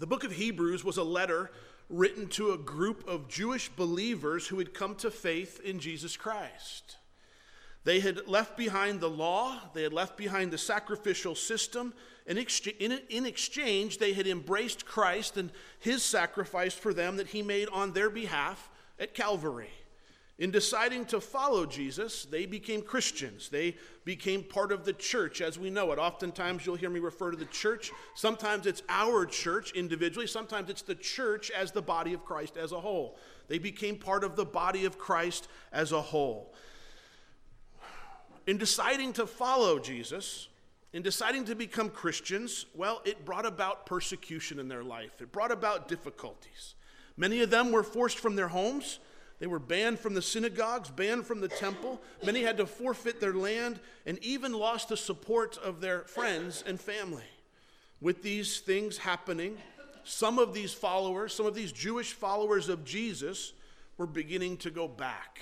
The book of Hebrews was a letter written to a group of Jewish believers who had come to faith in Jesus Christ. They had left behind the law, they had left behind the sacrificial system, and in exchange, they had embraced Christ and his sacrifice for them that he made on their behalf at Calvary. In deciding to follow Jesus, they became Christians. They became part of the church as we know it. Oftentimes, you'll hear me refer to the church. Sometimes it's our church individually, sometimes it's the church as the body of Christ as a whole. They became part of the body of Christ as a whole. In deciding to follow Jesus, in deciding to become Christians, well, it brought about persecution in their life, it brought about difficulties. Many of them were forced from their homes. They were banned from the synagogues, banned from the temple. Many had to forfeit their land and even lost the support of their friends and family. With these things happening, some of these followers, some of these Jewish followers of Jesus, were beginning to go back.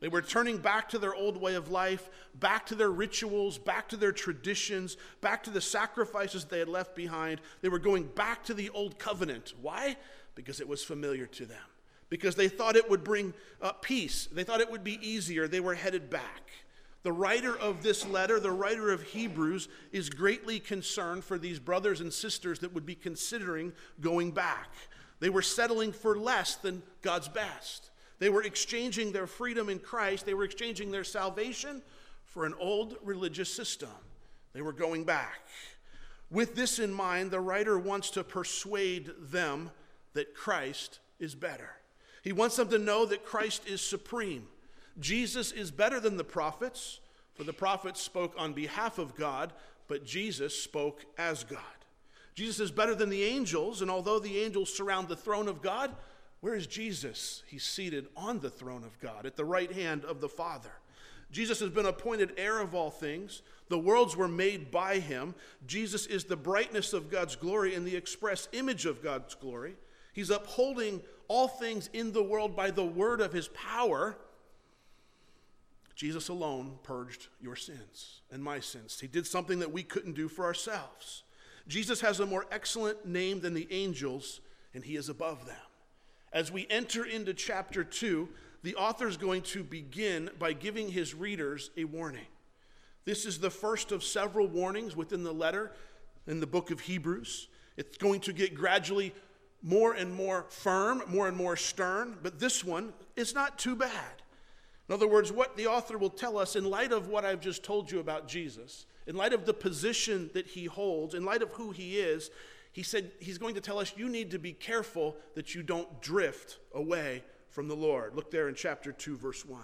They were turning back to their old way of life, back to their rituals, back to their traditions, back to the sacrifices they had left behind. They were going back to the old covenant. Why? Because it was familiar to them because they thought it would bring uh, peace. They thought it would be easier. They were headed back. The writer of this letter, the writer of Hebrews, is greatly concerned for these brothers and sisters that would be considering going back. They were settling for less than God's best. They were exchanging their freedom in Christ, they were exchanging their salvation for an old religious system. They were going back. With this in mind, the writer wants to persuade them that Christ is better. He wants them to know that Christ is supreme. Jesus is better than the prophets, for the prophets spoke on behalf of God, but Jesus spoke as God. Jesus is better than the angels, and although the angels surround the throne of God, where is Jesus? He's seated on the throne of God at the right hand of the Father. Jesus has been appointed heir of all things. The worlds were made by him. Jesus is the brightness of God's glory and the express image of God's glory. He's upholding all things in the world by the word of his power. Jesus alone purged your sins and my sins. He did something that we couldn't do for ourselves. Jesus has a more excellent name than the angels, and he is above them. As we enter into chapter 2, the author is going to begin by giving his readers a warning. This is the first of several warnings within the letter in the book of Hebrews. It's going to get gradually more and more firm, more and more stern, but this one is not too bad. In other words, what the author will tell us, in light of what I've just told you about Jesus, in light of the position that he holds, in light of who he is, he said he's going to tell us you need to be careful that you don't drift away from the Lord. Look there in chapter 2, verse 1.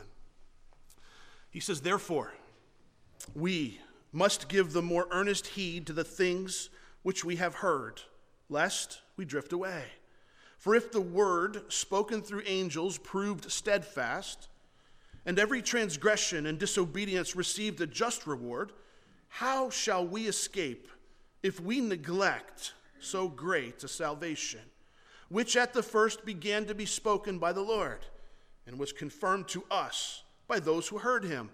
He says, Therefore, we must give the more earnest heed to the things which we have heard lest we drift away. For if the word spoken through angels proved steadfast, and every transgression and disobedience received a just reward, how shall we escape if we neglect so great a salvation, which at the first began to be spoken by the Lord, and was confirmed to us by those who heard him?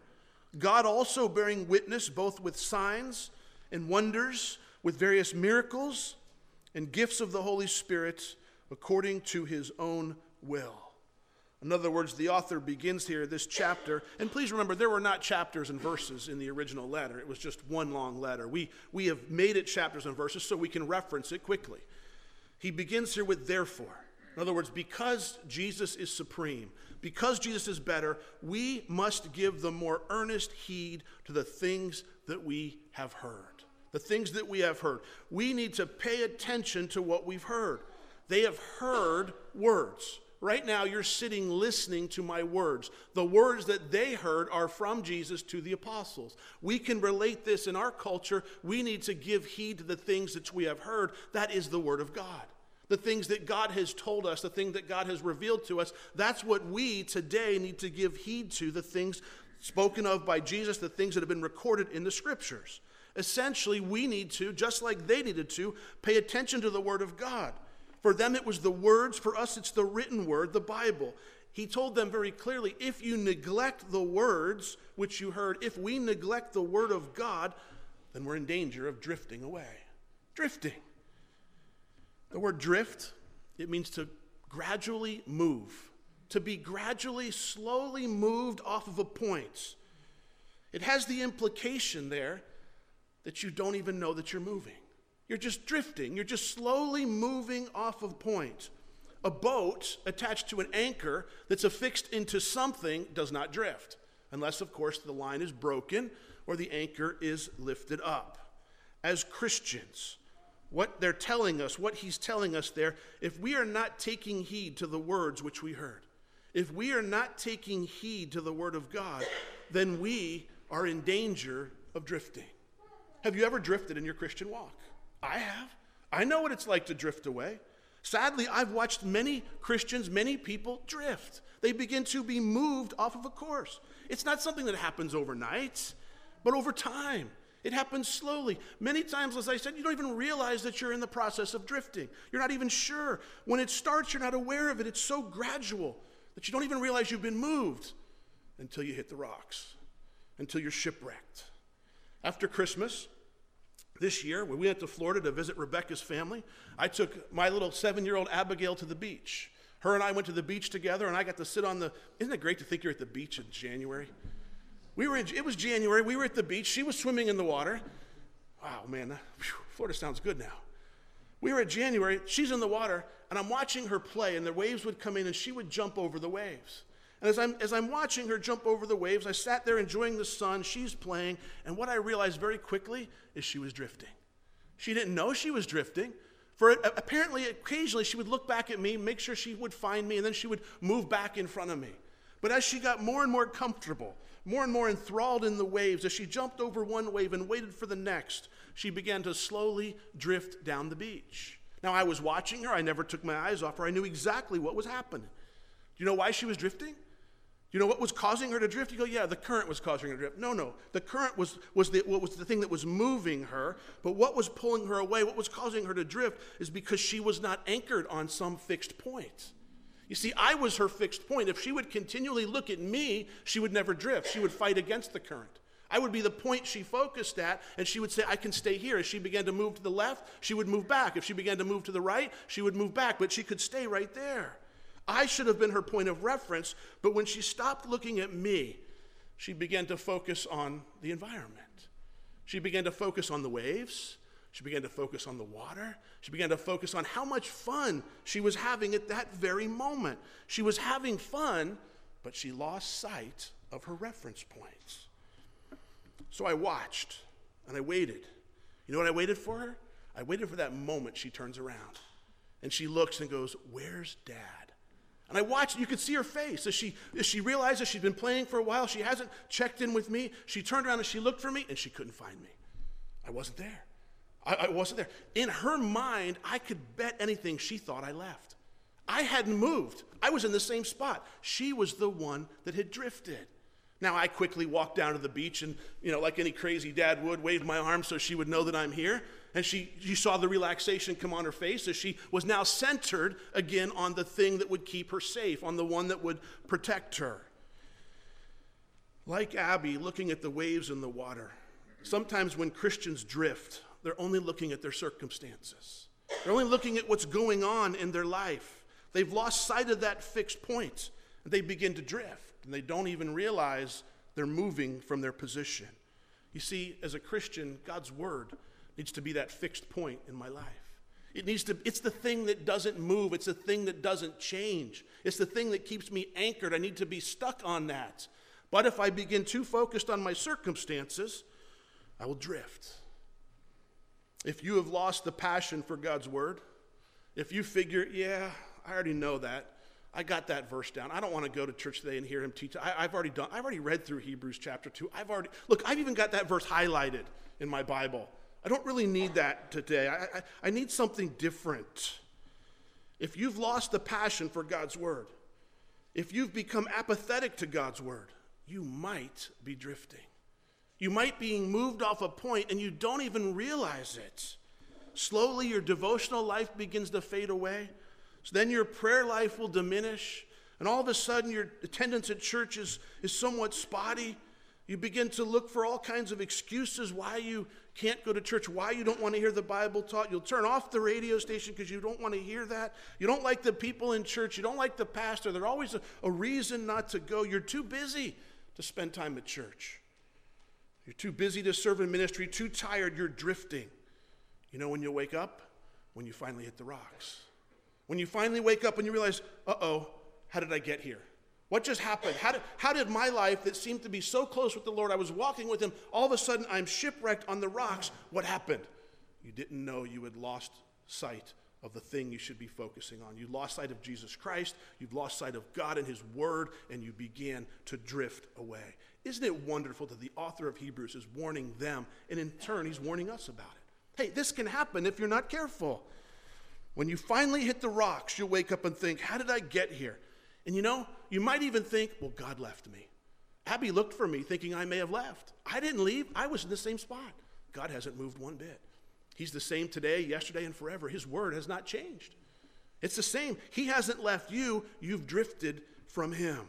God also bearing witness both with signs and wonders, with various miracles and gifts of the Holy Spirit according to his own will. In other words, the author begins here this chapter, and please remember, there were not chapters and verses in the original letter. It was just one long letter. We, we have made it chapters and verses so we can reference it quickly. He begins here with therefore. In other words, because Jesus is supreme, because Jesus is better, we must give the more earnest heed to the things that we have heard the things that we have heard. We need to pay attention to what we've heard. They have heard words. Right now, you're sitting listening to my words. The words that they heard are from Jesus to the apostles. We can relate this in our culture. We need to give heed to the things that we have heard. That is the word of God. The things that God has told us, the thing that God has revealed to us, that's what we today need to give heed to, the things spoken of by Jesus, the things that have been recorded in the scriptures. Essentially, we need to, just like they needed to, pay attention to the Word of God. For them, it was the words. For us, it's the written word, the Bible. He told them very clearly if you neglect the words which you heard, if we neglect the Word of God, then we're in danger of drifting away. Drifting. The word drift, it means to gradually move, to be gradually, slowly moved off of a point. It has the implication there that you don't even know that you're moving. You're just drifting, you're just slowly moving off of point. A boat attached to an anchor that's affixed into something does not drift, unless, of course, the line is broken or the anchor is lifted up. As Christians, what they're telling us, what he's telling us there, if we are not taking heed to the words which we heard, if we are not taking heed to the word of God, then we are in danger of drifting. Have you ever drifted in your Christian walk? I have. I know what it's like to drift away. Sadly, I've watched many Christians, many people drift. They begin to be moved off of a course. It's not something that happens overnight, but over time. It happens slowly. Many times, as I said, you don't even realize that you're in the process of drifting. You're not even sure. When it starts, you're not aware of it. It's so gradual that you don't even realize you've been moved until you hit the rocks, until you're shipwrecked. After Christmas, this year, when we went to Florida to visit Rebecca's family, I took my little seven year old Abigail to the beach. Her and I went to the beach together, and I got to sit on the. Isn't it great to think you're at the beach in January? We were in, it was January. We were at the beach. She was swimming in the water. Wow, man, whew, Florida sounds good now. We were at January. She's in the water, and I'm watching her play, and the waves would come in, and she would jump over the waves. And as I'm, as I'm watching her jump over the waves, I sat there enjoying the sun. She's playing. And what I realized very quickly is she was drifting. She didn't know she was drifting. For apparently, occasionally, she would look back at me, make sure she would find me, and then she would move back in front of me. But as she got more and more comfortable, more and more enthralled in the waves, as she jumped over one wave and waited for the next, she began to slowly drift down the beach. Now, I was watching her. I never took my eyes off her. I knew exactly what was happening. Do you know why she was drifting? You know what was causing her to drift? You go, yeah, the current was causing her to drift. No, no. The current was, was, the, what was the thing that was moving her, but what was pulling her away, what was causing her to drift, is because she was not anchored on some fixed point. You see, I was her fixed point. If she would continually look at me, she would never drift. She would fight against the current. I would be the point she focused at, and she would say, I can stay here. As she began to move to the left, she would move back. If she began to move to the right, she would move back, but she could stay right there. I should have been her point of reference, but when she stopped looking at me, she began to focus on the environment. She began to focus on the waves. She began to focus on the water. She began to focus on how much fun she was having at that very moment. She was having fun, but she lost sight of her reference points. So I watched and I waited. You know what I waited for her? I waited for that moment she turns around and she looks and goes, Where's dad? And I watched, you could see her face as she, as she realizes she's been playing for a while. She hasn't checked in with me. She turned around and she looked for me and she couldn't find me. I wasn't there. I, I wasn't there. In her mind, I could bet anything she thought I left. I hadn't moved. I was in the same spot. She was the one that had drifted. Now I quickly walked down to the beach and, you know, like any crazy dad would, waved my arm so she would know that I'm here. And she, you saw the relaxation come on her face as she was now centered again on the thing that would keep her safe, on the one that would protect her. Like Abby, looking at the waves in the water, sometimes when Christians drift, they're only looking at their circumstances. They're only looking at what's going on in their life. They've lost sight of that fixed point, and they begin to drift, and they don't even realize they're moving from their position. You see, as a Christian, God's word needs to be that fixed point in my life. It needs to, it's the thing that doesn't move. It's the thing that doesn't change. It's the thing that keeps me anchored. I need to be stuck on that. But if I begin too focused on my circumstances, I will drift. If you have lost the passion for God's word, if you figure, yeah, I already know that, I got that verse down. I don't want to go to church today and hear him teach. I, have already done. I've already read through Hebrews chapter two. I've already look. I've even got that verse highlighted in my Bible. I don't really need that today. I, I, I need something different. If you've lost the passion for God's word, if you've become apathetic to God's word, you might be drifting. You might be moved off a point and you don't even realize it. Slowly, your devotional life begins to fade away. So then your prayer life will diminish. And all of a sudden, your attendance at church is, is somewhat spotty. You begin to look for all kinds of excuses why you can't go to church, why you don't want to hear the Bible taught. You'll turn off the radio station because you don't want to hear that. You don't like the people in church. You don't like the pastor. There's always a, a reason not to go. You're too busy to spend time at church. You're too busy to serve in ministry, too tired, you're drifting. You know when you'll wake up? When you finally hit the rocks. When you finally wake up and you realize, uh oh, how did I get here? What just happened? How did, how did my life that seemed to be so close with the Lord, I was walking with Him, all of a sudden I'm shipwrecked on the rocks? What happened? You didn't know you had lost sight of the thing you should be focusing on. You lost sight of Jesus Christ, you've lost sight of God and His Word, and you began to drift away. Isn't it wonderful that the author of Hebrews is warning them, and in turn, he's warning us about it? Hey, this can happen if you're not careful. When you finally hit the rocks, you'll wake up and think, How did I get here? And you know, you might even think, well, God left me. Abby looked for me thinking I may have left. I didn't leave, I was in the same spot. God hasn't moved one bit. He's the same today, yesterday, and forever. His word has not changed. It's the same. He hasn't left you, you've drifted from Him.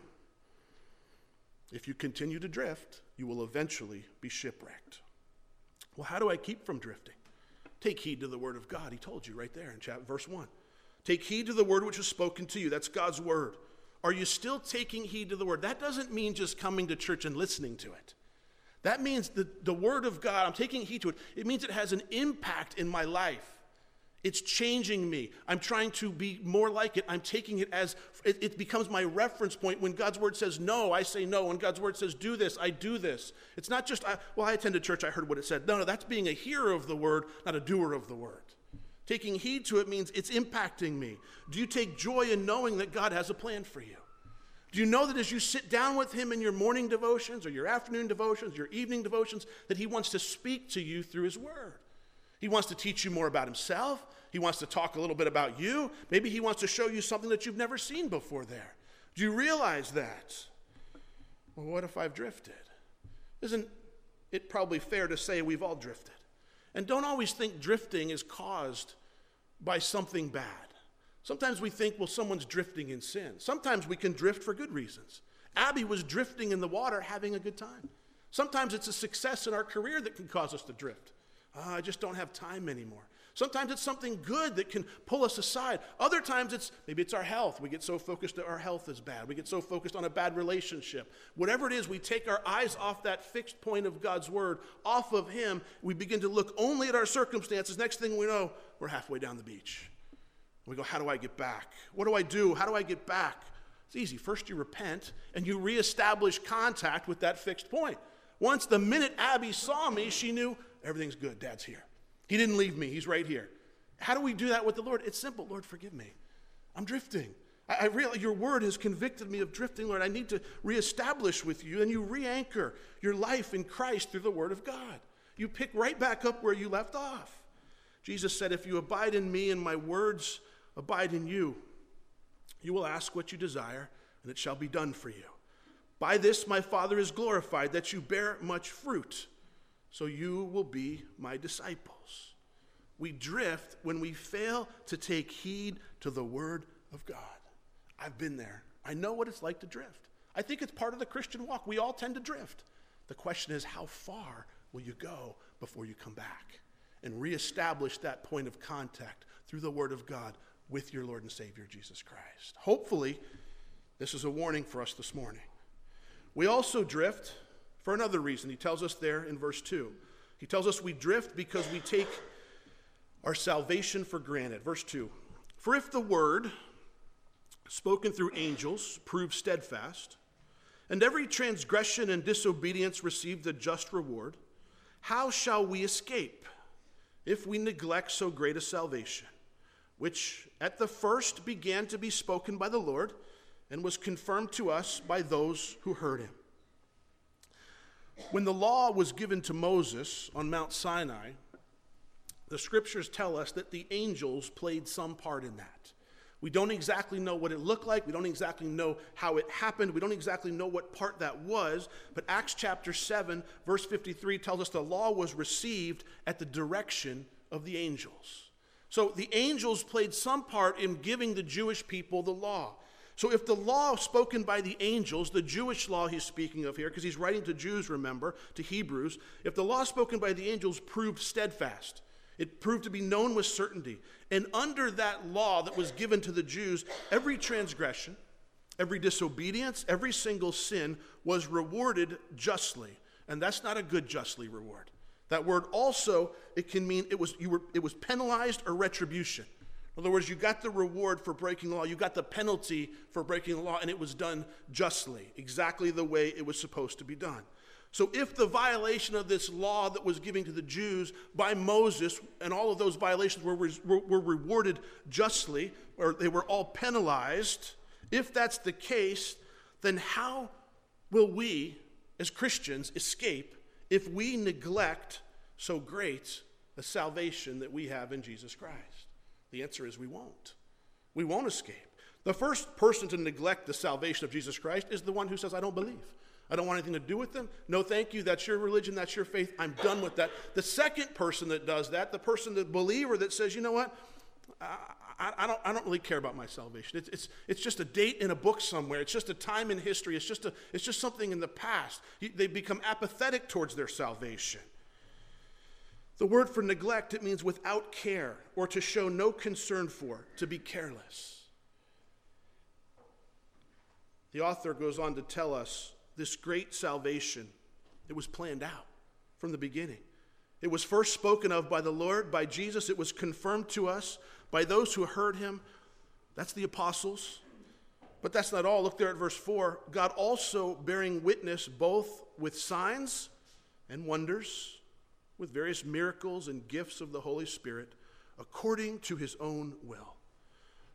If you continue to drift, you will eventually be shipwrecked. Well, how do I keep from drifting? Take heed to the word of God. He told you right there in chapter, verse 1. Take heed to the word which was spoken to you. That's God's word. Are you still taking heed to the word? That doesn't mean just coming to church and listening to it. That means the, the word of God, I'm taking heed to it. It means it has an impact in my life. It's changing me. I'm trying to be more like it. I'm taking it as it, it, becomes my reference point. When God's word says no, I say no. When God's word says do this, I do this. It's not just, I, well, I attended church, I heard what it said. No, no, that's being a hearer of the word, not a doer of the word. Taking heed to it means it's impacting me. Do you take joy in knowing that God has a plan for you? Do you know that as you sit down with Him in your morning devotions or your afternoon devotions, your evening devotions, that He wants to speak to you through His Word? He wants to teach you more about Himself. He wants to talk a little bit about you. Maybe He wants to show you something that you've never seen before there. Do you realize that? Well, what if I've drifted? Isn't it probably fair to say we've all drifted? And don't always think drifting is caused by something bad. Sometimes we think, well, someone's drifting in sin. Sometimes we can drift for good reasons. Abby was drifting in the water, having a good time. Sometimes it's a success in our career that can cause us to drift. Oh, I just don't have time anymore. Sometimes it's something good that can pull us aside. Other times it's maybe it's our health. We get so focused that our health is bad. We get so focused on a bad relationship. Whatever it is, we take our eyes off that fixed point of God's word, off of Him. We begin to look only at our circumstances. Next thing we know, we're halfway down the beach. We go, How do I get back? What do I do? How do I get back? It's easy. First, you repent and you reestablish contact with that fixed point. Once the minute Abby saw me, she knew everything's good. Dad's here. He didn't leave me, He's right here. How do we do that with the Lord? It's simple Lord, forgive me. I'm drifting. I, I realize your word has convicted me of drifting, Lord. I need to reestablish with you. And you re anchor your life in Christ through the word of God. You pick right back up where you left off. Jesus said, If you abide in me and my words abide in you, you will ask what you desire, and it shall be done for you. By this my Father is glorified, that you bear much fruit so you will be my disciples. We drift when we fail to take heed to the word of God. I've been there. I know what it's like to drift. I think it's part of the Christian walk. We all tend to drift. The question is, how far will you go before you come back and reestablish that point of contact through the Word of God with your Lord and Savior, Jesus Christ? Hopefully, this is a warning for us this morning. We also drift for another reason. He tells us there in verse 2. He tells us we drift because we take our salvation for granted. Verse 2 For if the word spoken through angels proved steadfast, and every transgression and disobedience received a just reward, how shall we escape if we neglect so great a salvation, which at the first began to be spoken by the Lord and was confirmed to us by those who heard him? When the law was given to Moses on Mount Sinai, the scriptures tell us that the angels played some part in that. We don't exactly know what it looked like. We don't exactly know how it happened. We don't exactly know what part that was. But Acts chapter 7, verse 53 tells us the law was received at the direction of the angels. So the angels played some part in giving the Jewish people the law. So, if the law spoken by the angels, the Jewish law he's speaking of here, because he's writing to Jews, remember, to Hebrews, if the law spoken by the angels proved steadfast, it proved to be known with certainty. And under that law that was given to the Jews, every transgression, every disobedience, every single sin was rewarded justly. And that's not a good justly reward. That word also, it can mean it was, you were, it was penalized or retribution. In other words, you got the reward for breaking the law, you got the penalty for breaking the law, and it was done justly, exactly the way it was supposed to be done. So, if the violation of this law that was given to the Jews by Moses and all of those violations were, were, were rewarded justly, or they were all penalized, if that's the case, then how will we as Christians escape if we neglect so great a salvation that we have in Jesus Christ? The answer is we won't. We won't escape. The first person to neglect the salvation of Jesus Christ is the one who says, I don't believe. I don't want anything to do with them. No, thank you. That's your religion. That's your faith. I'm done with that. The second person that does that, the person, the believer that says, you know what? I, I, I don't, I don't really care about my salvation. It's, it's, it's just a date in a book somewhere. It's just a time in history. It's just, a, it's just something in the past. They become apathetic towards their salvation. The word for neglect, it means without care or to show no concern for, to be careless. The author goes on to tell us this great salvation, it was planned out from the beginning. It was first spoken of by the Lord, by Jesus. It was confirmed to us by those who heard him. That's the apostles. But that's not all. Look there at verse 4. God also bearing witness both with signs and wonders, with various miracles and gifts of the Holy Spirit, according to his own will.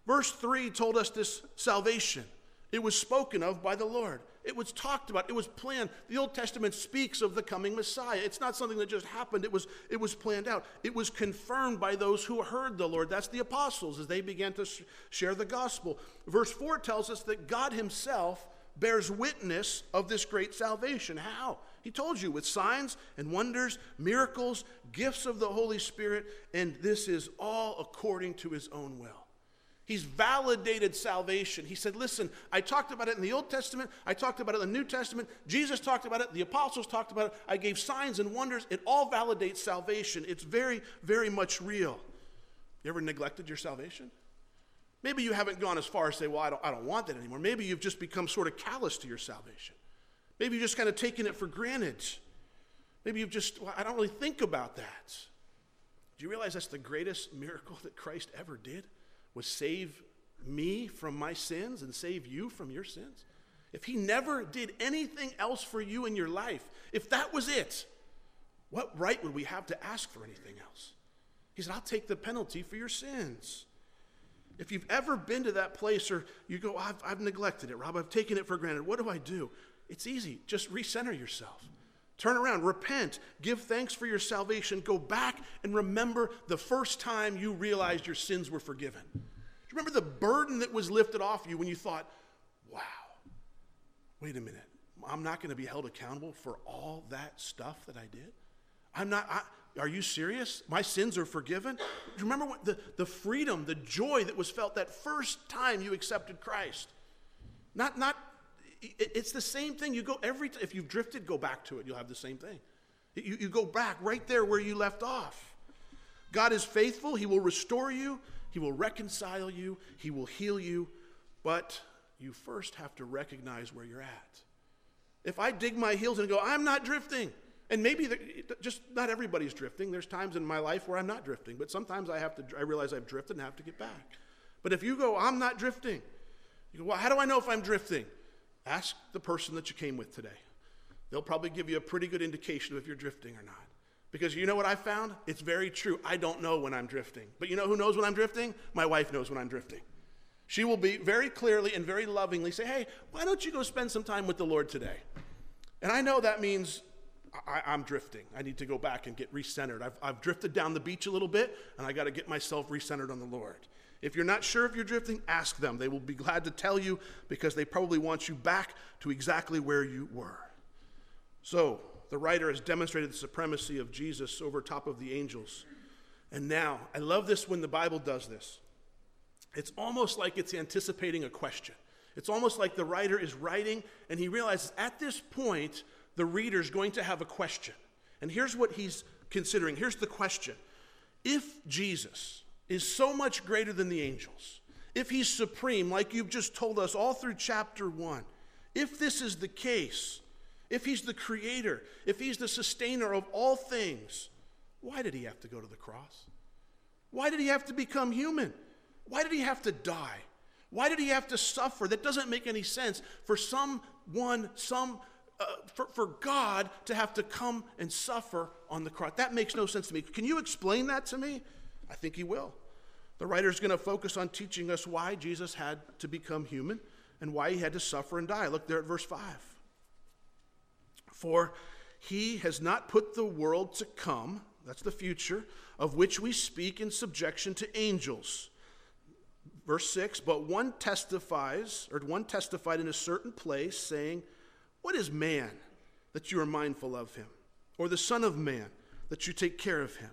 Verse 3 told us this salvation. It was spoken of by the Lord. It was talked about. It was planned. The Old Testament speaks of the coming Messiah. It's not something that just happened. It was, it was planned out. It was confirmed by those who heard the Lord. That's the apostles as they began to sh- share the gospel. Verse 4 tells us that God Himself bears witness of this great salvation. How? He told you with signs and wonders, miracles, gifts of the Holy Spirit, and this is all according to His own will. He's validated salvation. He said, Listen, I talked about it in the Old Testament, I talked about it in the New Testament, Jesus talked about it, the apostles talked about it, I gave signs and wonders. It all validates salvation. It's very, very much real. You ever neglected your salvation? Maybe you haven't gone as far as say, Well, I don't, I don't want that anymore. Maybe you've just become sort of callous to your salvation. Maybe you've just kind of taken it for granted. Maybe you've just, well, I don't really think about that. Do you realize that's the greatest miracle that Christ ever did? was save me from my sins and save you from your sins, if he never did anything else for you in your life, if that was it, what right would we have to ask for anything else? He said, I'll take the penalty for your sins. If you've ever been to that place or you go, I've, I've neglected it, Rob, I've taken it for granted, what do I do? It's easy. Just recenter yourself. Turn around, repent, give thanks for your salvation, go back and remember the first time you realized your sins were forgiven. Do you remember the burden that was lifted off you when you thought, wow, wait a minute, I'm not going to be held accountable for all that stuff that I did? I'm not, I, are you serious? My sins are forgiven? Do you remember what the, the freedom, the joy that was felt that first time you accepted Christ? Not, not it's the same thing. You go every time, if you've drifted, go back to it. You'll have the same thing. You, you go back right there where you left off. God is faithful. He will restore you, He will reconcile you, He will heal you, but you first have to recognize where you're at. If I dig my heels and go, I'm not drifting, and maybe the, just not everybody's drifting. There's times in my life where I'm not drifting, but sometimes I have to. I realize I've drifted and have to get back. But if you go, I'm not drifting, you go, well, how do I know if I'm drifting? Ask the person that you came with today. They'll probably give you a pretty good indication of if you're drifting or not. Because you know what I found? It's very true. I don't know when I'm drifting. But you know who knows when I'm drifting? My wife knows when I'm drifting. She will be very clearly and very lovingly say, Hey, why don't you go spend some time with the Lord today? And I know that means I, am drifting. I need to go back and get recentered. I've, I've drifted down the beach a little bit, and I got to get myself recentered on the Lord. If you're not sure if you're drifting, ask them. They will be glad to tell you because they probably want you back to exactly where you were. So, the writer has demonstrated the supremacy of Jesus over top of the angels. And now, I love this when the Bible does this. It's almost like it's anticipating a question. It's almost like the writer is writing and he realizes at this point the reader's going to have a question. And here's what he's considering. Here's the question If Jesus is so much greater than the angels, if he's supreme, like you've just told us all through chapter one, if this is the case, if he's the creator, if he's the sustainer of all things, why did he have to go to the cross? Why did he have to become human? Why did he have to die? Why did he have to suffer? That doesn't make any sense for someone, some, uh, for, for God to have to come and suffer on the cross. That makes no sense to me. Can you explain that to me? I think he will. The writer is going to focus on teaching us why Jesus had to become human and why he had to suffer and die. Look there at verse 5. For he has not put the world to come, that's the future, of which we speak in subjection to angels. Verse 6 But one testifies, or one testified in a certain place, saying, What is man that you are mindful of him? Or the Son of Man that you take care of him?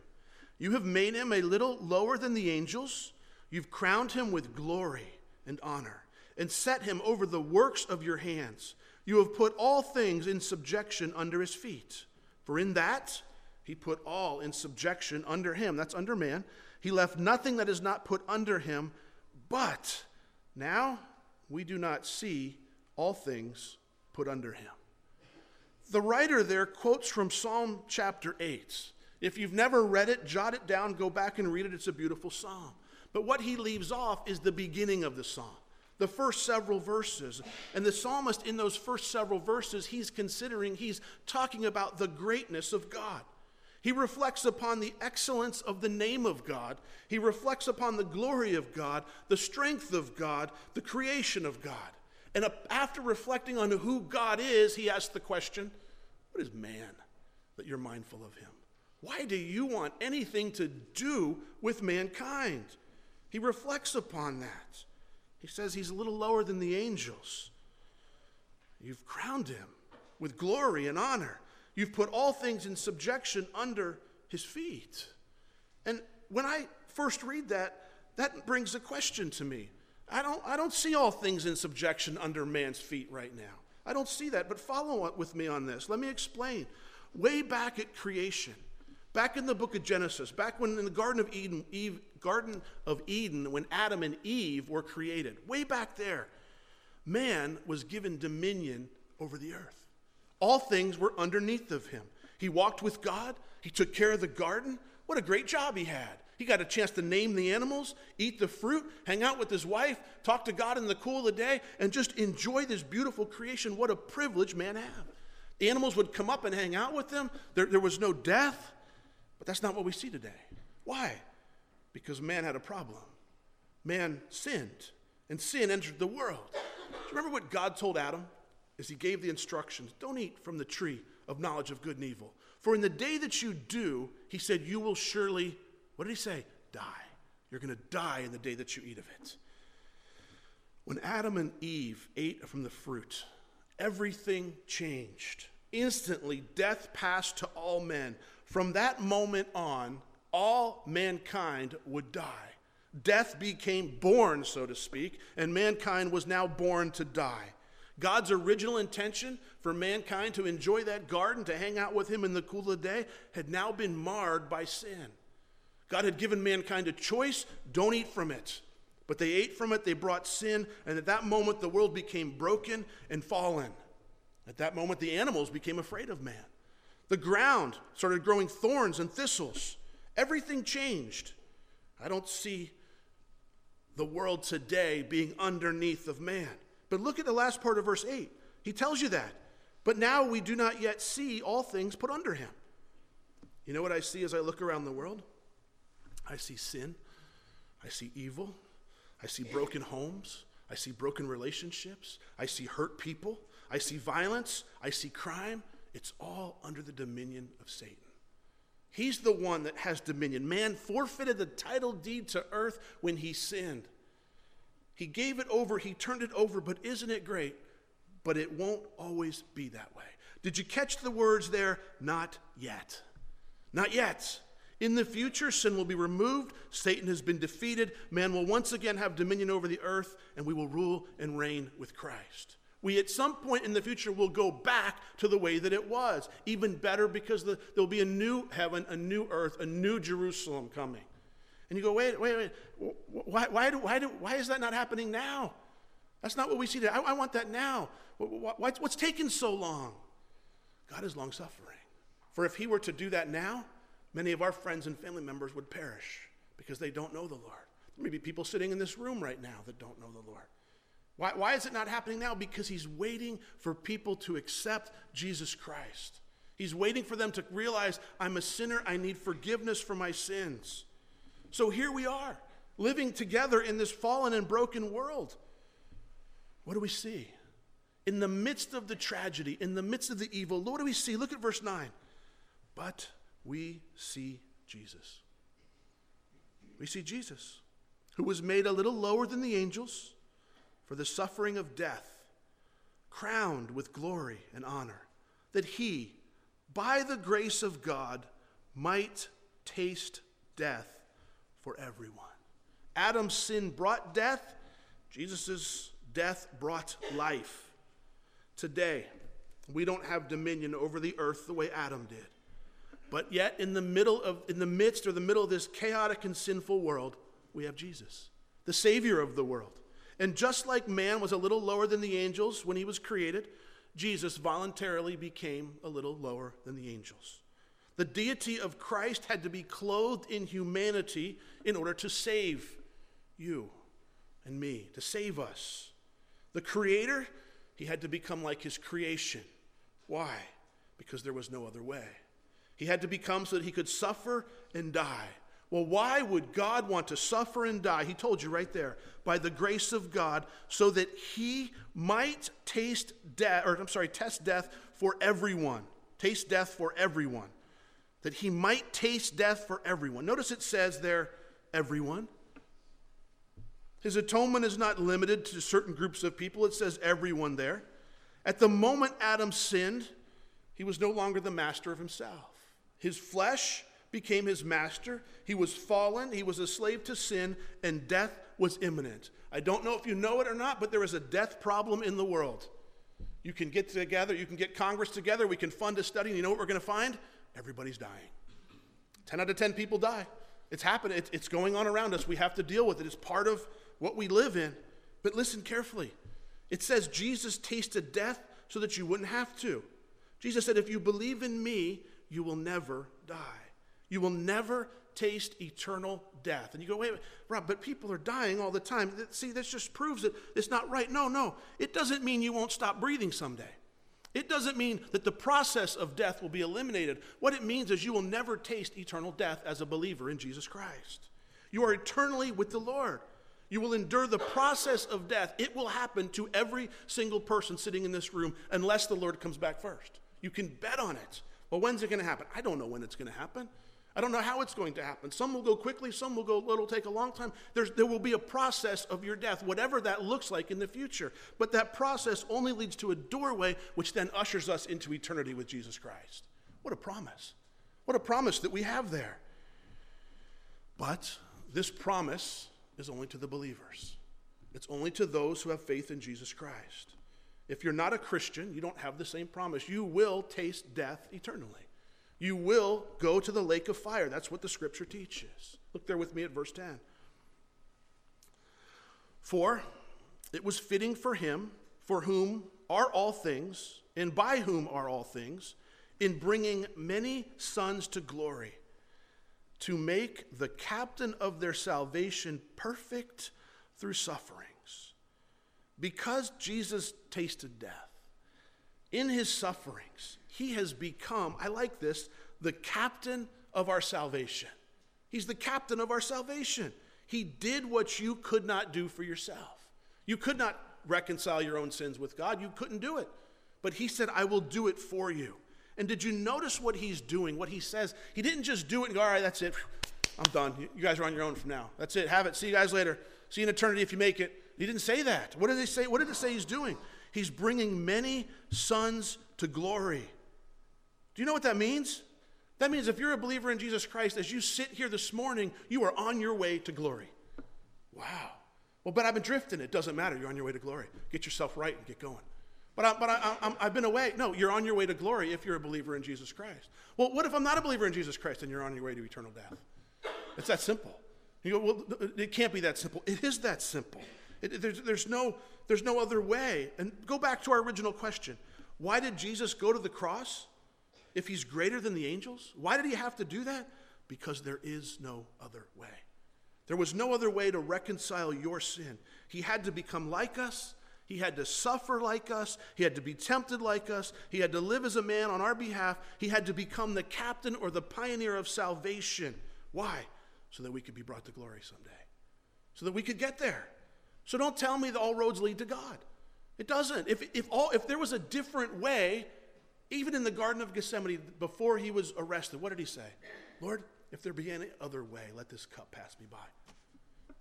You have made him a little lower than the angels. You've crowned him with glory and honor and set him over the works of your hands. You have put all things in subjection under his feet. For in that he put all in subjection under him. That's under man. He left nothing that is not put under him. But now we do not see all things put under him. The writer there quotes from Psalm chapter 8. If you've never read it, jot it down, go back and read it. It's a beautiful psalm. But what he leaves off is the beginning of the psalm, the first several verses. And the psalmist, in those first several verses, he's considering, he's talking about the greatness of God. He reflects upon the excellence of the name of God. He reflects upon the glory of God, the strength of God, the creation of God. And after reflecting on who God is, he asks the question What is man that you're mindful of him? Why do you want anything to do with mankind? He reflects upon that. He says he's a little lower than the angels. You've crowned him with glory and honor. You've put all things in subjection under his feet. And when I first read that, that brings a question to me. I don't, I don't see all things in subjection under man's feet right now. I don't see that, but follow up with me on this. Let me explain. Way back at creation, Back in the book of Genesis, back when in the Garden of Eden, Eve, Garden of Eden, when Adam and Eve were created, way back there, man was given dominion over the earth. All things were underneath of him. He walked with God, he took care of the garden. What a great job he had. He got a chance to name the animals, eat the fruit, hang out with his wife, talk to God in the cool of the day, and just enjoy this beautiful creation. What a privilege man had. The animals would come up and hang out with them. There, there was no death. But that's not what we see today. Why? Because man had a problem. Man sinned, and sin entered the world. Do you remember what God told Adam as he gave the instructions? Don't eat from the tree of knowledge of good and evil. For in the day that you do, he said, you will surely, what did he say? Die. You're going to die in the day that you eat of it. When Adam and Eve ate from the fruit, everything changed. Instantly, death passed to all men. From that moment on, all mankind would die. Death became born, so to speak, and mankind was now born to die. God's original intention for mankind to enjoy that garden, to hang out with Him in the cool of the day, had now been marred by sin. God had given mankind a choice don't eat from it. But they ate from it, they brought sin, and at that moment the world became broken and fallen. At that moment, the animals became afraid of man. The ground started growing thorns and thistles. Everything changed. I don't see the world today being underneath of man. But look at the last part of verse 8. He tells you that. But now we do not yet see all things put under him. You know what I see as I look around the world? I see sin. I see evil. I see broken homes. I see broken relationships. I see hurt people. I see violence. I see crime. It's all under the dominion of Satan. He's the one that has dominion. Man forfeited the title deed to earth when he sinned. He gave it over, he turned it over, but isn't it great? But it won't always be that way. Did you catch the words there? Not yet. Not yet. In the future, sin will be removed, Satan has been defeated, man will once again have dominion over the earth, and we will rule and reign with Christ. We, at some point in the future, will go back to the way that it was. Even better because the, there'll be a new heaven, a new earth, a new Jerusalem coming. And you go, wait, wait, wait. Why, why, do, why, do, why is that not happening now? That's not what we see today. I, I want that now. Why, what's taking so long? God is long suffering. For if he were to do that now, many of our friends and family members would perish because they don't know the Lord. There may be people sitting in this room right now that don't know the Lord. Why, why is it not happening now? Because he's waiting for people to accept Jesus Christ. He's waiting for them to realize I'm a sinner, I need forgiveness for my sins. So here we are, living together in this fallen and broken world. What do we see? In the midst of the tragedy, in the midst of the evil, what do we see? Look at verse 9. But we see Jesus. We see Jesus, who was made a little lower than the angels for the suffering of death, crowned with glory and honor, that he, by the grace of God, might taste death for everyone. Adam's sin brought death, Jesus' death brought life. Today, we don't have dominion over the earth the way Adam did. But yet, in the middle of, in the midst or the middle of this chaotic and sinful world, we have Jesus, the Savior of the world. And just like man was a little lower than the angels when he was created, Jesus voluntarily became a little lower than the angels. The deity of Christ had to be clothed in humanity in order to save you and me, to save us. The Creator, he had to become like his creation. Why? Because there was no other way. He had to become so that he could suffer and die. Well, why would God want to suffer and die? He told you right there, by the grace of God, so that he might taste death, or I'm sorry, test death for everyone. Taste death for everyone. That he might taste death for everyone. Notice it says there, everyone. His atonement is not limited to certain groups of people, it says everyone there. At the moment Adam sinned, he was no longer the master of himself. His flesh became his master. He was fallen, he was a slave to sin, and death was imminent. I don't know if you know it or not, but there is a death problem in the world. You can get together, you can get Congress together, we can fund a study, and you know what we're going to find? Everybody's dying. 10 out of 10 people die. It's happening, it's going on around us. We have to deal with it. It's part of what we live in. But listen carefully. It says Jesus tasted death so that you wouldn't have to. Jesus said, If you believe in me, you will never die. You will never taste eternal death. And you go, wait, wait, Rob, but people are dying all the time. See, this just proves that it's not right. No, no. It doesn't mean you won't stop breathing someday. It doesn't mean that the process of death will be eliminated. What it means is you will never taste eternal death as a believer in Jesus Christ. You are eternally with the Lord. You will endure the process of death. It will happen to every single person sitting in this room unless the Lord comes back first. You can bet on it. Well, when's it going to happen? I don't know when it's going to happen. I don't know how it's going to happen. Some will go quickly, some will go, it'll take a long time. There's, there will be a process of your death, whatever that looks like in the future. But that process only leads to a doorway, which then ushers us into eternity with Jesus Christ. What a promise. What a promise that we have there. But this promise is only to the believers, it's only to those who have faith in Jesus Christ. If you're not a Christian, you don't have the same promise. You will taste death eternally. You will go to the lake of fire. That's what the scripture teaches. Look there with me at verse 10. For it was fitting for him, for whom are all things, and by whom are all things, in bringing many sons to glory, to make the captain of their salvation perfect through suffering. Because Jesus tasted death, in his sufferings, he has become, I like this, the captain of our salvation. He's the captain of our salvation. He did what you could not do for yourself. You could not reconcile your own sins with God, you couldn't do it. But he said, I will do it for you. And did you notice what he's doing, what he says? He didn't just do it and go, all right, that's it. I'm done. You guys are on your own from now. That's it. Have it. See you guys later. See you in eternity if you make it. He didn't say that. What did they say? What did it say he's doing? He's bringing many sons to glory. Do you know what that means? That means if you're a believer in Jesus Christ, as you sit here this morning, you are on your way to glory. Wow. Well, but I've been drifting. It doesn't matter. You're on your way to glory. Get yourself right and get going. But, I, but I, I've been away. No, you're on your way to glory if you're a believer in Jesus Christ. Well, what if I'm not a believer in Jesus Christ and you're on your way to eternal death? It's that simple. You go, well, it can't be that simple. It is that simple. It, there's, there's, no, there's no other way. And go back to our original question why did Jesus go to the cross if he's greater than the angels? Why did he have to do that? Because there is no other way. There was no other way to reconcile your sin. He had to become like us. He had to suffer like us. He had to be tempted like us. He had to live as a man on our behalf. He had to become the captain or the pioneer of salvation. Why? So that we could be brought to glory someday. So that we could get there. So don't tell me that all roads lead to God. It doesn't. If, if, all, if there was a different way, even in the Garden of Gethsemane, before he was arrested, what did he say? Lord, if there be any other way, let this cup pass me by.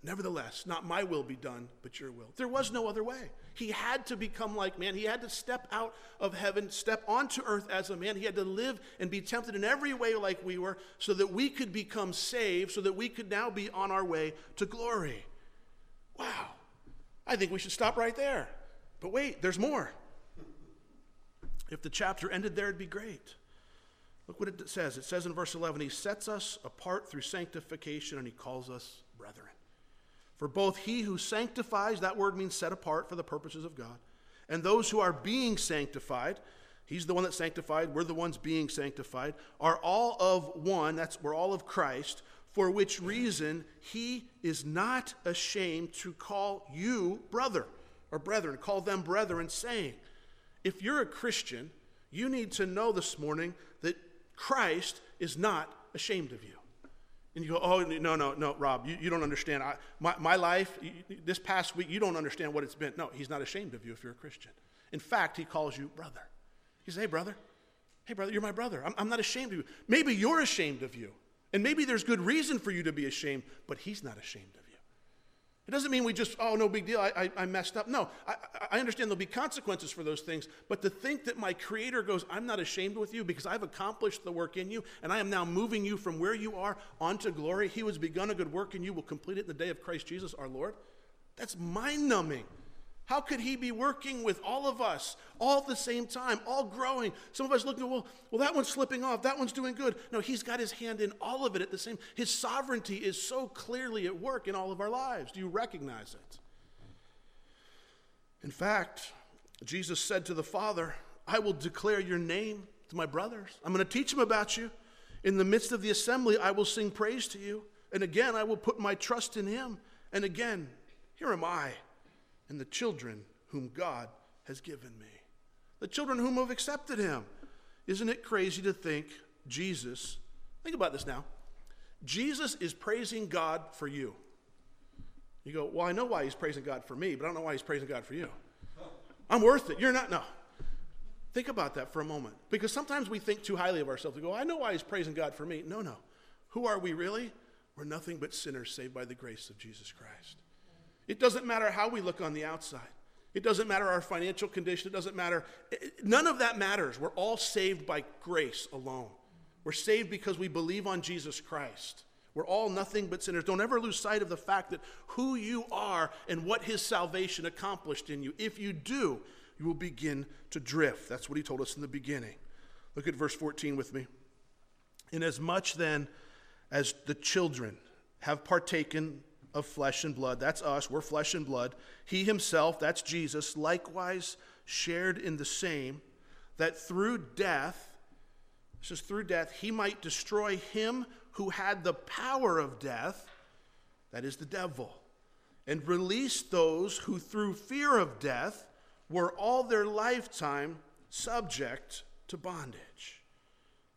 Nevertheless, not my will be done, but your will. There was no other way. He had to become like man. He had to step out of heaven, step onto earth as a man. He had to live and be tempted in every way like we were, so that we could become saved, so that we could now be on our way to glory. I think we should stop right there. But wait, there's more. If the chapter ended there, it'd be great. Look what it says. It says in verse 11, He sets us apart through sanctification and He calls us brethren. For both He who sanctifies, that word means set apart for the purposes of God, and those who are being sanctified, He's the one that sanctified, we're the ones being sanctified, are all of one, that's we're all of Christ, for which reason He is not ashamed to call you brother or brethren, call them brethren, saying, if you're a Christian, you need to know this morning that Christ is not ashamed of you. And you go, oh, no, no, no, Rob, you, you don't understand. I, my, my life, this past week, you don't understand what it's been. No, he's not ashamed of you if you're a Christian. In fact, he calls you brother. He says, hey, brother, hey, brother, you're my brother. I'm, I'm not ashamed of you. Maybe you're ashamed of you. And maybe there's good reason for you to be ashamed, but he's not ashamed of you. It doesn't mean we just, oh, no big deal, I, I, I messed up. No, I, I, understand there'll be consequences for those things, but to think that my Creator goes, I'm not ashamed with you because I've accomplished the work in you, and I am now moving you from where you are onto glory. He who has begun a good work in you will complete it in the day of Christ Jesus our Lord. That's mind numbing. How could he be working with all of us all at the same time, all growing? Some of us looking, well, well, that one's slipping off, that one's doing good. No, he's got his hand in all of it at the same. His sovereignty is so clearly at work in all of our lives. Do you recognize it? In fact, Jesus said to the Father, I will declare your name to my brothers. I'm going to teach them about you. In the midst of the assembly, I will sing praise to you. And again, I will put my trust in him. And again, here am I and the children whom God has given me. The children whom have accepted him. Isn't it crazy to think Jesus, think about this now. Jesus is praising God for you. You go, well, I know why he's praising God for me, but I don't know why he's praising God for you. I'm worth it. You're not. No. Think about that for a moment. Because sometimes we think too highly of ourselves. We go, I know why he's praising God for me. No, no. Who are we really? We're nothing but sinners saved by the grace of Jesus Christ. It doesn't matter how we look on the outside. It doesn't matter our financial condition. It doesn't matter. None of that matters. We're all saved by grace alone. We're saved because we believe on Jesus Christ. We're all nothing but sinners. Don't ever lose sight of the fact that who you are and what his salvation accomplished in you. If you do, you will begin to drift. That's what he told us in the beginning. Look at verse 14 with me. Inasmuch then as the children have partaken of flesh and blood. That's us, we're flesh and blood. He himself, that's Jesus, likewise shared in the same, that through death, this is through death, he might destroy him who had the power of death, that is the devil, and release those who through fear of death were all their lifetime subject to bondage.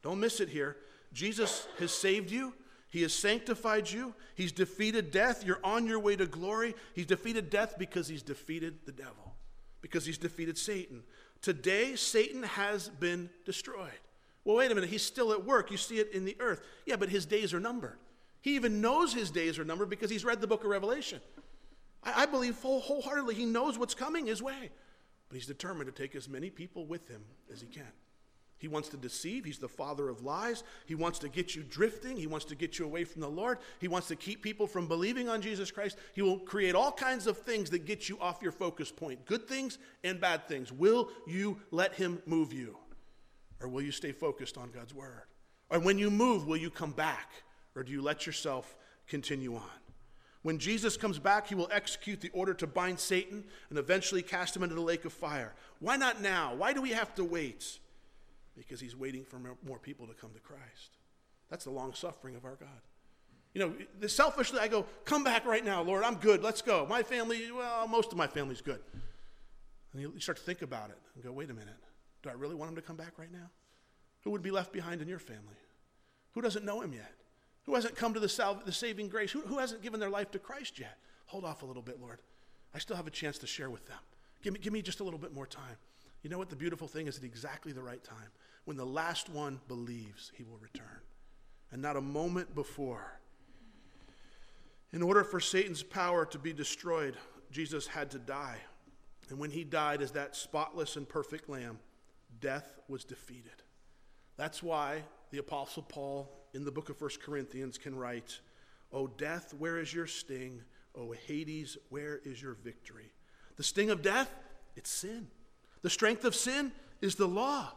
Don't miss it here. Jesus has saved you. He has sanctified you. He's defeated death. You're on your way to glory. He's defeated death because he's defeated the devil, because he's defeated Satan. Today, Satan has been destroyed. Well, wait a minute. He's still at work. You see it in the earth. Yeah, but his days are numbered. He even knows his days are numbered because he's read the book of Revelation. I, I believe full, wholeheartedly he knows what's coming his way. But he's determined to take as many people with him as he can. He wants to deceive. He's the father of lies. He wants to get you drifting. He wants to get you away from the Lord. He wants to keep people from believing on Jesus Christ. He will create all kinds of things that get you off your focus point good things and bad things. Will you let him move you? Or will you stay focused on God's word? Or when you move, will you come back? Or do you let yourself continue on? When Jesus comes back, he will execute the order to bind Satan and eventually cast him into the lake of fire. Why not now? Why do we have to wait? Because he's waiting for more people to come to Christ. That's the long suffering of our God. You know, selfishly, I go, come back right now, Lord. I'm good. Let's go. My family, well, most of my family's good. And you start to think about it and go, wait a minute. Do I really want him to come back right now? Who would be left behind in your family? Who doesn't know him yet? Who hasn't come to the, sal- the saving grace? Who, who hasn't given their life to Christ yet? Hold off a little bit, Lord. I still have a chance to share with them. Give me, give me just a little bit more time. You know what? The beautiful thing is at exactly the right time. When the last one believes, he will return. And not a moment before. In order for Satan's power to be destroyed, Jesus had to die. And when he died as that spotless and perfect lamb, death was defeated. That's why the Apostle Paul in the book of 1 Corinthians can write, O death, where is your sting? O Hades, where is your victory? The sting of death, it's sin. The strength of sin is the law.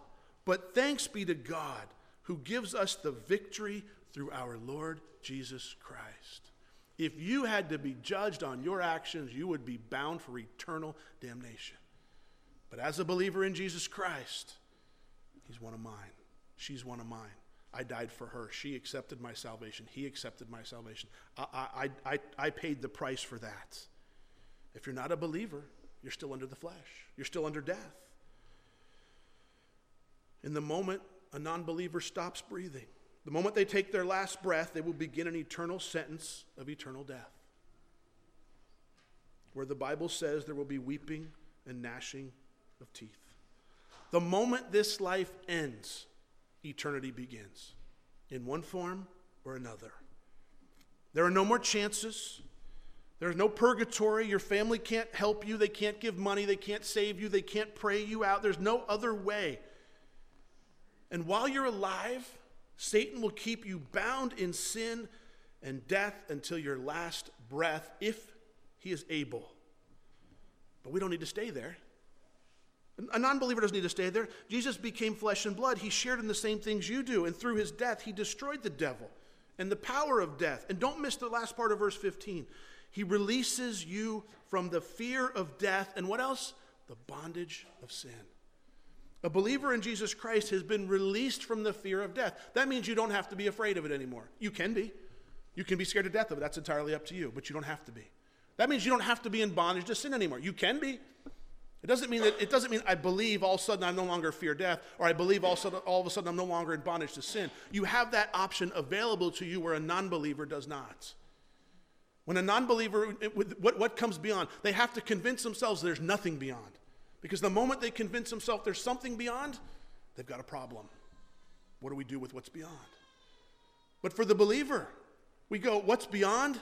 But thanks be to God who gives us the victory through our Lord Jesus Christ. If you had to be judged on your actions, you would be bound for eternal damnation. But as a believer in Jesus Christ, he's one of mine. She's one of mine. I died for her. She accepted my salvation. He accepted my salvation. I, I, I, I paid the price for that. If you're not a believer, you're still under the flesh, you're still under death. In the moment a non believer stops breathing, the moment they take their last breath, they will begin an eternal sentence of eternal death. Where the Bible says there will be weeping and gnashing of teeth. The moment this life ends, eternity begins in one form or another. There are no more chances. There's no purgatory. Your family can't help you. They can't give money. They can't save you. They can't pray you out. There's no other way. And while you're alive, Satan will keep you bound in sin and death until your last breath, if he is able. But we don't need to stay there. A non believer doesn't need to stay there. Jesus became flesh and blood. He shared in the same things you do. And through his death, he destroyed the devil and the power of death. And don't miss the last part of verse 15. He releases you from the fear of death and what else? The bondage of sin. A believer in Jesus Christ has been released from the fear of death. That means you don't have to be afraid of it anymore. You can be. You can be scared to death of it. That's entirely up to you, but you don't have to be. That means you don't have to be in bondage to sin anymore. You can be. It doesn't mean that it doesn't mean I believe all of a sudden I no longer fear death, or I believe all of, sudden, all of a sudden I'm no longer in bondage to sin. You have that option available to you where a non-believer does not. When a non believer, what, what comes beyond? They have to convince themselves there's nothing beyond. Because the moment they convince themselves there's something beyond, they've got a problem. What do we do with what's beyond? But for the believer, we go, what's beyond?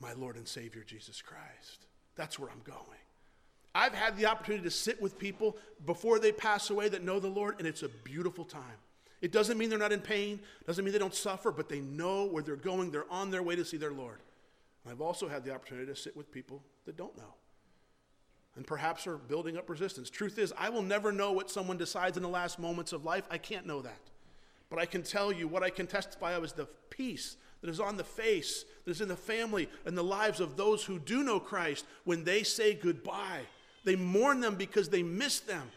My Lord and Savior Jesus Christ. That's where I'm going. I've had the opportunity to sit with people before they pass away that know the Lord, and it's a beautiful time. It doesn't mean they're not in pain, doesn't mean they don't suffer, but they know where they're going. They're on their way to see their Lord. I've also had the opportunity to sit with people that don't know and perhaps are building up resistance. Truth is, I will never know what someone decides in the last moments of life. I can't know that. But I can tell you what I can testify of is the peace that is on the face, that is in the family and the lives of those who do know Christ when they say goodbye. They mourn them because they miss them,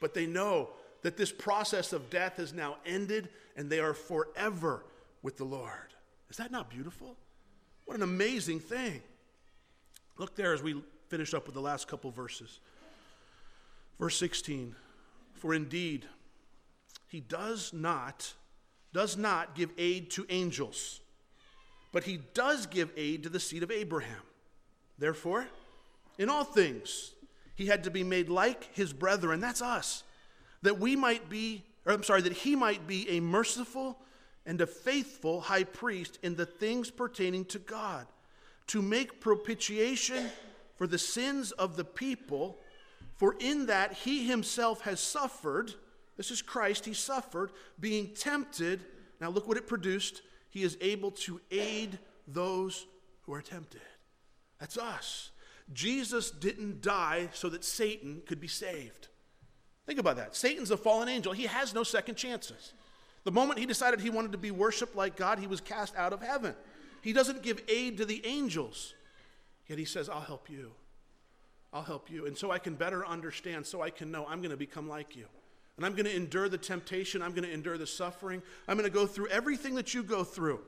but they know that this process of death has now ended and they are forever with the Lord. Is that not beautiful? What an amazing thing. Look there as we finish up with the last couple verses. Verse 16 For indeed, he does not does not give aid to angels, but he does give aid to the seed of Abraham. Therefore, in all things, he had to be made like his brethren, that's us, that we might be, or I'm sorry, that he might be a merciful and a faithful high priest in the things pertaining to God, to make propitiation for the sins of the people, for in that he himself has suffered, This is Christ. He suffered, being tempted. Now, look what it produced. He is able to aid those who are tempted. That's us. Jesus didn't die so that Satan could be saved. Think about that. Satan's a fallen angel, he has no second chances. The moment he decided he wanted to be worshiped like God, he was cast out of heaven. He doesn't give aid to the angels, yet he says, I'll help you. I'll help you. And so I can better understand, so I can know I'm going to become like you. And I'm going to endure the temptation. I'm going to endure the suffering. I'm going to go through everything that you go through.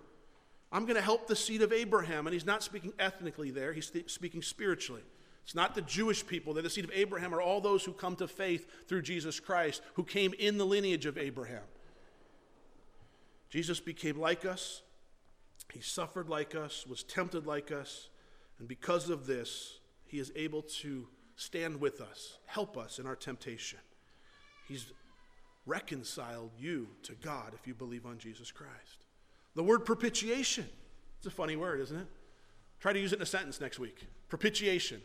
I'm going to help the seed of Abraham. And he's not speaking ethnically there, he's speaking spiritually. It's not the Jewish people. They're the seed of Abraham are all those who come to faith through Jesus Christ, who came in the lineage of Abraham. Jesus became like us. He suffered like us, was tempted like us, and because of this, he is able to stand with us, help us in our temptation. He's reconciled you to God if you believe on Jesus Christ. The word propitiation, it's a funny word, isn't it? Try to use it in a sentence next week. Propitiation.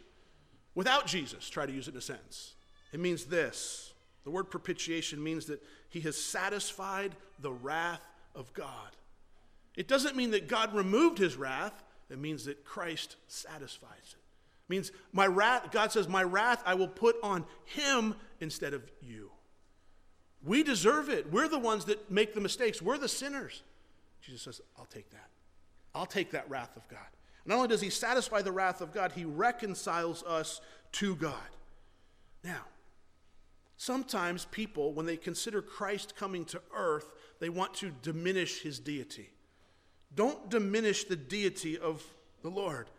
Without Jesus, try to use it in a sentence. It means this the word propitiation means that he has satisfied the wrath of God. It doesn't mean that God removed his wrath, it means that Christ satisfies it. it means my wrath, God says, My wrath I will put on him instead of you. We deserve it. We're the ones that make the mistakes, we're the sinners. Jesus says, I'll take that. I'll take that wrath of God. Not only does he satisfy the wrath of God, he reconciles us to God. Now, sometimes people, when they consider Christ coming to earth, they want to diminish his deity. Don't diminish the deity of the Lord.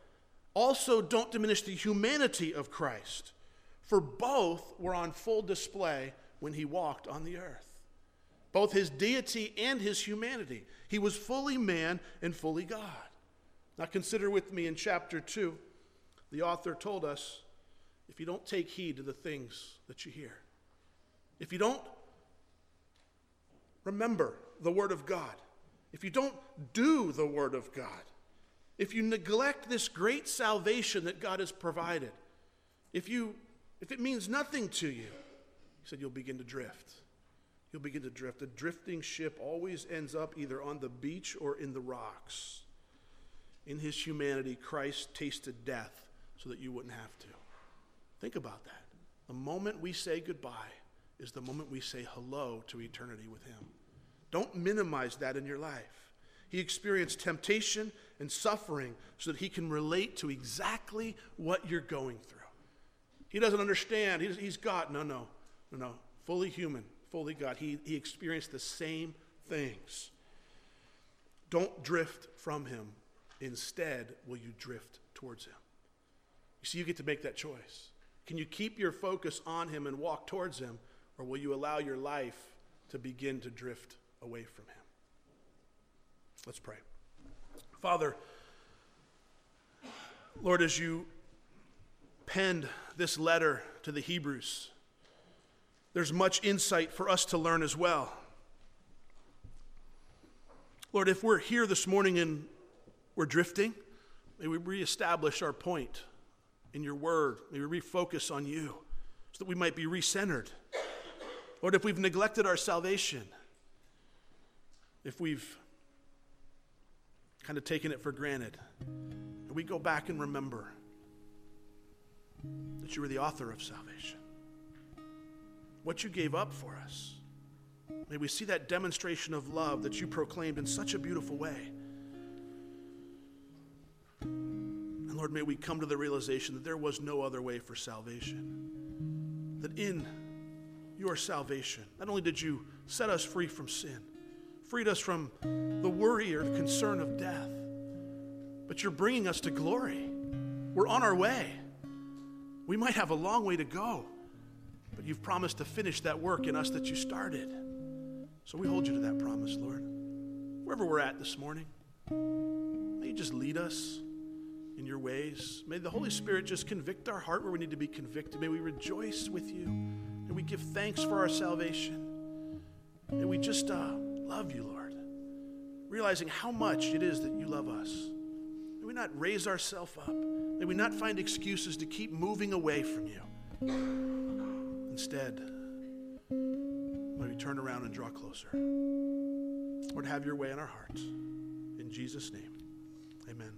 Also, don't diminish the humanity of Christ, for both were on full display when he walked on the earth both his deity and his humanity. He was fully man and fully God. Now, consider with me in chapter 2, the author told us if you don't take heed to the things that you hear, if you don't remember the Word of God, if you don't do the Word of God, if you neglect this great salvation that God has provided, if, you, if it means nothing to you, he said you'll begin to drift. You'll begin to drift. A drifting ship always ends up either on the beach or in the rocks. In his humanity, Christ tasted death so that you wouldn't have to. Think about that. The moment we say goodbye is the moment we say hello to eternity with him. Don't minimize that in your life. He experienced temptation and suffering so that he can relate to exactly what you're going through. He doesn't understand. He's, he's God. No, no, no, no. Fully human, fully God. He, he experienced the same things. Don't drift from him. Instead, will you drift towards him? You see, you get to make that choice. Can you keep your focus on him and walk towards him, or will you allow your life to begin to drift away from him? Let's pray. Father, Lord, as you penned this letter to the Hebrews, there's much insight for us to learn as well. Lord, if we're here this morning and we're drifting, may we reestablish our point in your word. May we refocus on you so that we might be recentered. Lord, if we've neglected our salvation, if we've kind of taken it for granted, and we go back and remember that you were the author of salvation what you gave up for us. May we see that demonstration of love that you proclaimed in such a beautiful way. And Lord, may we come to the realization that there was no other way for salvation. That in your salvation, not only did you set us free from sin, freed us from the worry or the concern of death, but you're bringing us to glory. We're on our way. We might have a long way to go. But you've promised to finish that work in us that you started. So we hold you to that promise, Lord. Wherever we're at this morning, may you just lead us in your ways. May the Holy Spirit just convict our heart where we need to be convicted. May we rejoice with you. and we give thanks for our salvation. May we just uh, love you, Lord, realizing how much it is that you love us. May we not raise ourselves up. May we not find excuses to keep moving away from you. Instead, May we turn around and draw closer. Lord, have your way in our hearts. In Jesus' name, amen.